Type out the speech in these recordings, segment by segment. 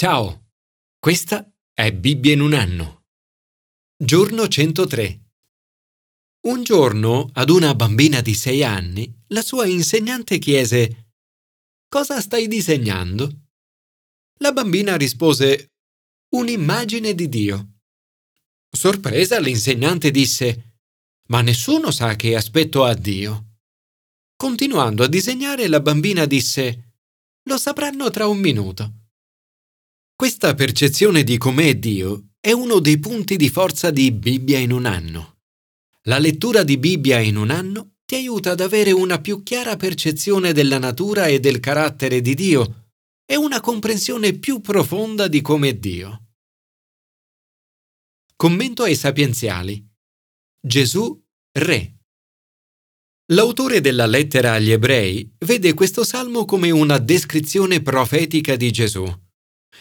Ciao, questa è Bibbia in un anno. Giorno 103. Un giorno, ad una bambina di sei anni, la sua insegnante chiese Cosa stai disegnando? La bambina rispose Un'immagine di Dio. Sorpresa, l'insegnante disse Ma nessuno sa che aspetto ha Dio. Continuando a disegnare, la bambina disse Lo sapranno tra un minuto. Questa percezione di com'è Dio è uno dei punti di forza di Bibbia in un anno. La lettura di Bibbia in un anno ti aiuta ad avere una più chiara percezione della natura e del carattere di Dio e una comprensione più profonda di com'è Dio. Commento ai sapienziali. Gesù, Re. L'autore della lettera agli ebrei vede questo salmo come una descrizione profetica di Gesù.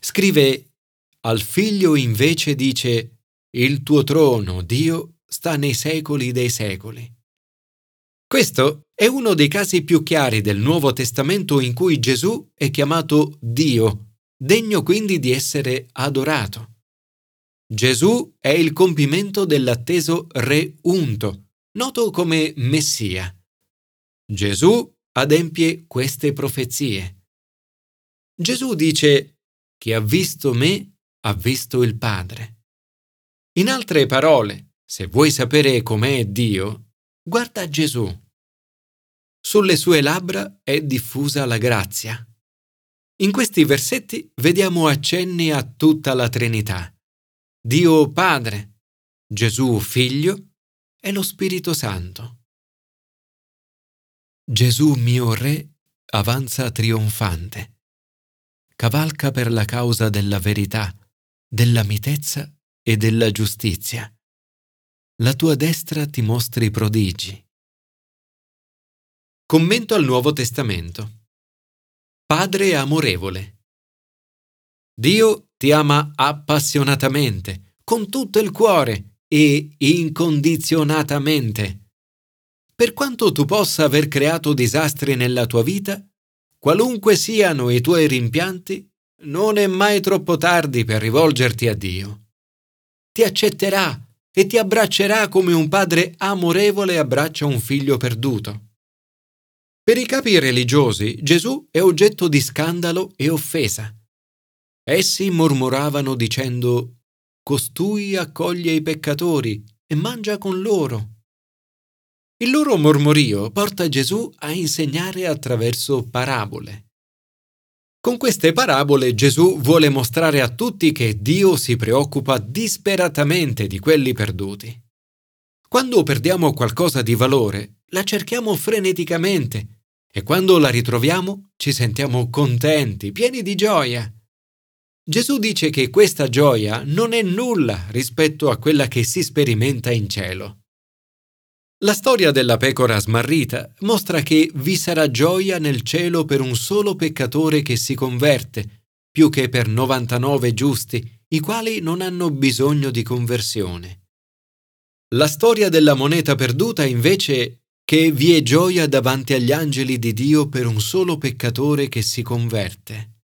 Scrive, al figlio invece dice, il tuo trono, Dio, sta nei secoli dei secoli. Questo è uno dei casi più chiari del Nuovo Testamento in cui Gesù è chiamato Dio, degno quindi di essere adorato. Gesù è il compimento dell'atteso Re unto, noto come Messia. Gesù adempie queste profezie. Gesù dice chi ha visto me ha visto il Padre. In altre parole, se vuoi sapere com'è Dio, guarda Gesù. Sulle sue labbra è diffusa la grazia. In questi versetti vediamo accenni a tutta la Trinità. Dio Padre, Gesù Figlio e lo Spirito Santo. Gesù mio Re avanza trionfante cavalca per la causa della verità, della mitezza e della giustizia. La tua destra ti mostri prodigi. Commento al Nuovo Testamento. Padre amorevole. Dio ti ama appassionatamente, con tutto il cuore e incondizionatamente. Per quanto tu possa aver creato disastri nella tua vita, Qualunque siano i tuoi rimpianti, non è mai troppo tardi per rivolgerti a Dio. Ti accetterà e ti abbraccerà come un padre amorevole abbraccia un figlio perduto. Per i capi religiosi Gesù è oggetto di scandalo e offesa. Essi mormoravano dicendo Costui accoglie i peccatori e mangia con loro. Il loro mormorio porta Gesù a insegnare attraverso parabole. Con queste parabole Gesù vuole mostrare a tutti che Dio si preoccupa disperatamente di quelli perduti. Quando perdiamo qualcosa di valore, la cerchiamo freneticamente e quando la ritroviamo ci sentiamo contenti, pieni di gioia. Gesù dice che questa gioia non è nulla rispetto a quella che si sperimenta in cielo. La storia della pecora smarrita mostra che vi sarà gioia nel cielo per un solo peccatore che si converte, più che per 99 giusti, i quali non hanno bisogno di conversione. La storia della moneta perduta invece che vi è gioia davanti agli angeli di Dio per un solo peccatore che si converte.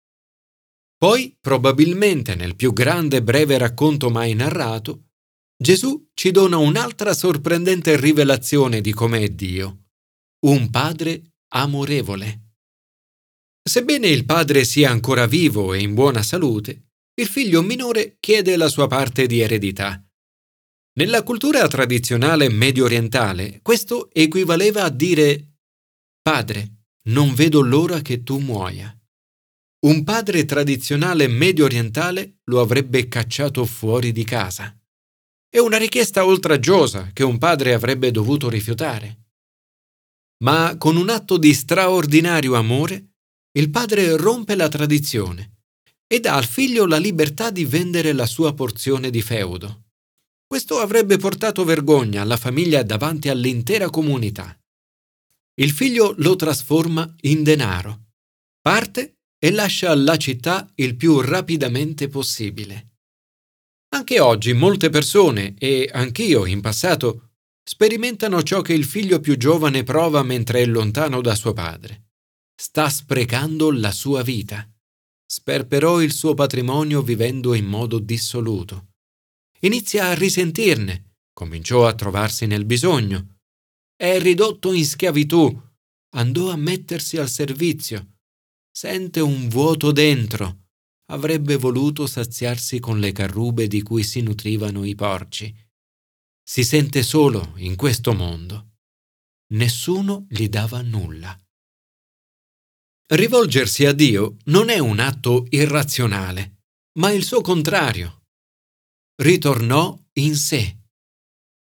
Poi, probabilmente nel più grande e breve racconto mai narrato, Gesù ci dona un'altra sorprendente rivelazione di com'è Dio, un padre amorevole. Sebbene il padre sia ancora vivo e in buona salute, il figlio minore chiede la sua parte di eredità. Nella cultura tradizionale medio orientale questo equivaleva a dire Padre, non vedo l'ora che tu muoia. Un padre tradizionale medio orientale lo avrebbe cacciato fuori di casa. È una richiesta oltraggiosa che un padre avrebbe dovuto rifiutare. Ma con un atto di straordinario amore, il padre rompe la tradizione e dà al figlio la libertà di vendere la sua porzione di feudo. Questo avrebbe portato vergogna alla famiglia davanti all'intera comunità. Il figlio lo trasforma in denaro, parte e lascia la città il più rapidamente possibile. Anche oggi molte persone, e anch'io in passato, sperimentano ciò che il figlio più giovane prova mentre è lontano da suo padre. Sta sprecando la sua vita. sperperò il suo patrimonio vivendo in modo dissoluto. Inizia a risentirne, cominciò a trovarsi nel bisogno. È ridotto in schiavitù, andò a mettersi al servizio. Sente un vuoto dentro. Avrebbe voluto saziarsi con le carrube di cui si nutrivano i porci. Si sente solo in questo mondo. Nessuno gli dava nulla. Rivolgersi a Dio non è un atto irrazionale, ma il suo contrario. Ritornò in sé.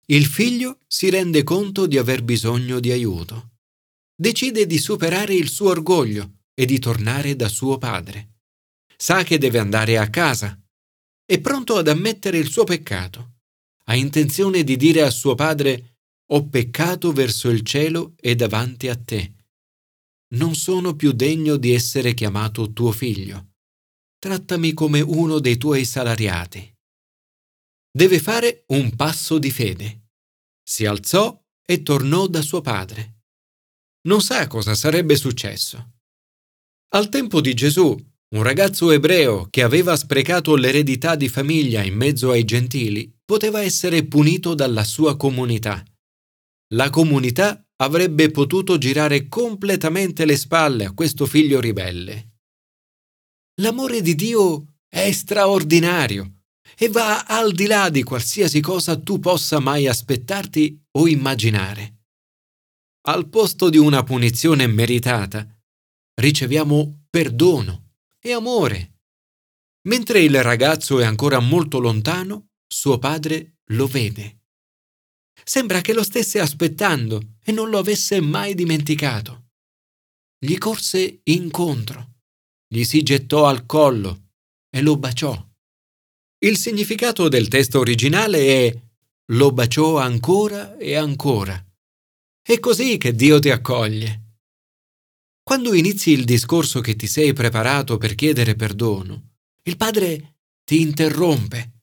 Il figlio si rende conto di aver bisogno di aiuto. Decide di superare il suo orgoglio e di tornare da suo padre. Sa che deve andare a casa. È pronto ad ammettere il suo peccato. Ha intenzione di dire a suo padre Ho peccato verso il cielo e davanti a te non sono più degno di essere chiamato tuo figlio. Trattami come uno dei tuoi salariati. Deve fare un passo di fede. Si alzò e tornò da suo padre. Non sa cosa sarebbe successo. Al tempo di Gesù, un ragazzo ebreo che aveva sprecato l'eredità di famiglia in mezzo ai gentili poteva essere punito dalla sua comunità. La comunità avrebbe potuto girare completamente le spalle a questo figlio ribelle. L'amore di Dio è straordinario e va al di là di qualsiasi cosa tu possa mai aspettarti o immaginare. Al posto di una punizione meritata, riceviamo perdono e amore. Mentre il ragazzo è ancora molto lontano, suo padre lo vede. Sembra che lo stesse aspettando e non lo avesse mai dimenticato. Gli corse incontro, gli si gettò al collo e lo baciò. Il significato del testo originale è lo baciò ancora e ancora. È così che Dio ti accoglie. Quando inizi il discorso che ti sei preparato per chiedere perdono, il Padre ti interrompe,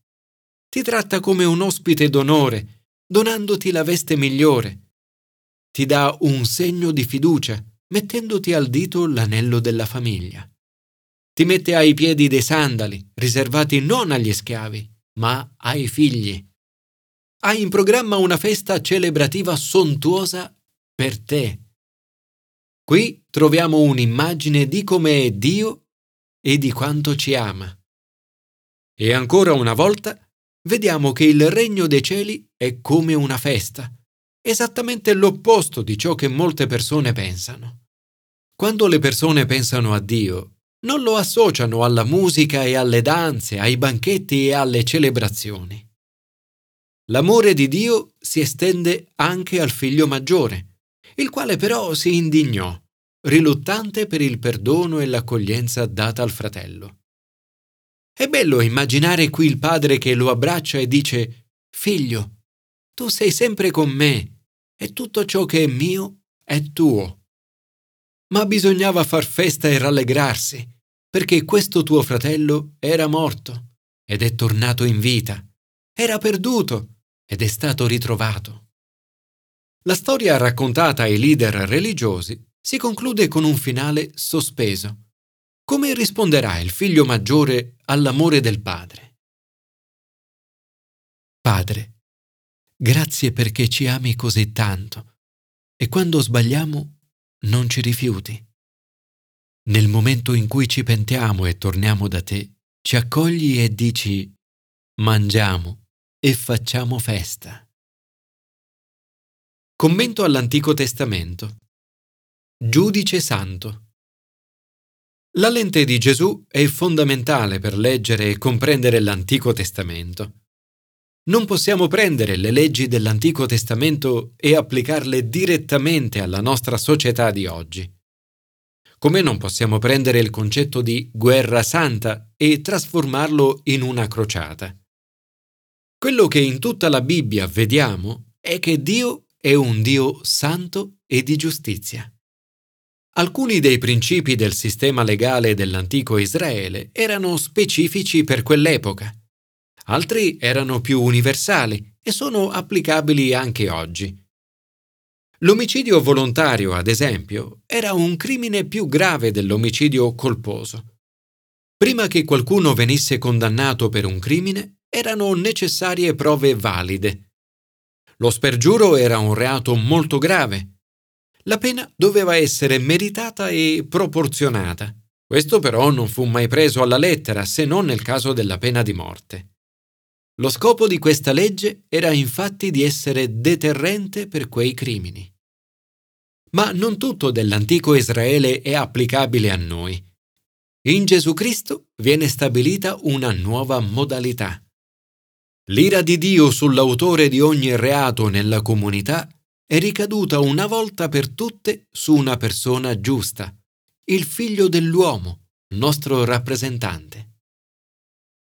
ti tratta come un ospite d'onore donandoti la veste migliore. Ti dà un segno di fiducia, mettendoti al dito l'anello della famiglia. Ti mette ai piedi dei sandali, riservati non agli schiavi, ma ai figli. Hai in programma una festa celebrativa sontuosa per te. Qui troviamo un'immagine di come è Dio e di quanto ci ama. E ancora una volta vediamo che il regno dei cieli è come una festa, esattamente l'opposto di ciò che molte persone pensano. Quando le persone pensano a Dio, non lo associano alla musica e alle danze, ai banchetti e alle celebrazioni. L'amore di Dio si estende anche al figlio maggiore, il quale però si indignò, riluttante per il perdono e l'accoglienza data al fratello. È bello immaginare qui il padre che lo abbraccia e dice Figlio, tu sei sempre con me e tutto ciò che è mio è tuo. Ma bisognava far festa e rallegrarsi, perché questo tuo fratello era morto ed è tornato in vita, era perduto ed è stato ritrovato. La storia raccontata ai leader religiosi si conclude con un finale sospeso come risponderà il figlio maggiore all'amore del padre? Padre, grazie perché ci ami così tanto e quando sbagliamo non ci rifiuti. Nel momento in cui ci pentiamo e torniamo da te, ci accogli e dici mangiamo e facciamo festa. Commento all'Antico Testamento. Giudice Santo. La lente di Gesù è fondamentale per leggere e comprendere l'Antico Testamento. Non possiamo prendere le leggi dell'Antico Testamento e applicarle direttamente alla nostra società di oggi. Come non possiamo prendere il concetto di guerra santa e trasformarlo in una crociata. Quello che in tutta la Bibbia vediamo è che Dio è un Dio santo e di giustizia. Alcuni dei principi del sistema legale dell'antico Israele erano specifici per quell'epoca, altri erano più universali e sono applicabili anche oggi. L'omicidio volontario, ad esempio, era un crimine più grave dell'omicidio colposo. Prima che qualcuno venisse condannato per un crimine, erano necessarie prove valide. Lo spergiuro era un reato molto grave. La pena doveva essere meritata e proporzionata. Questo però non fu mai preso alla lettera, se non nel caso della pena di morte. Lo scopo di questa legge era infatti di essere deterrente per quei crimini. Ma non tutto dell'antico Israele è applicabile a noi. In Gesù Cristo viene stabilita una nuova modalità. L'ira di Dio sull'autore di ogni reato nella comunità è ricaduta una volta per tutte su una persona giusta, il figlio dell'uomo, nostro rappresentante.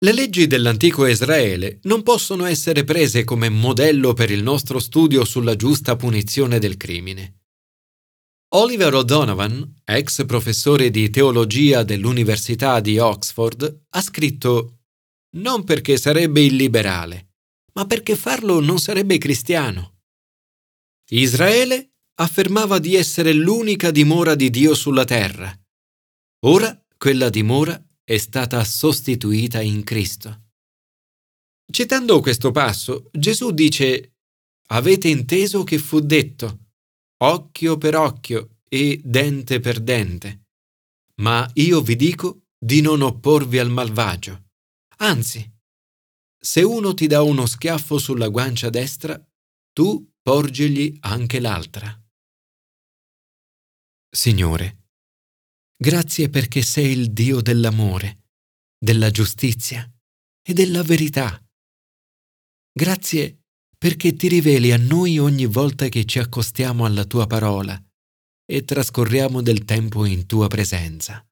Le leggi dell'antico Israele non possono essere prese come modello per il nostro studio sulla giusta punizione del crimine. Oliver O'Donovan, ex professore di teologia dell'Università di Oxford, ha scritto non perché sarebbe illiberale, ma perché farlo non sarebbe cristiano. Israele affermava di essere l'unica dimora di Dio sulla terra. Ora quella dimora è stata sostituita in Cristo. Citando questo passo, Gesù dice, Avete inteso che fu detto, occhio per occhio e dente per dente. Ma io vi dico di non opporvi al malvagio. Anzi, se uno ti dà uno schiaffo sulla guancia destra, tu porgigli anche l'altra. Signore, Grazie perché sei il Dio dell'amore, della giustizia e della verità. Grazie perché ti riveli a noi ogni volta che ci accostiamo alla tua parola e trascorriamo del tempo in tua presenza.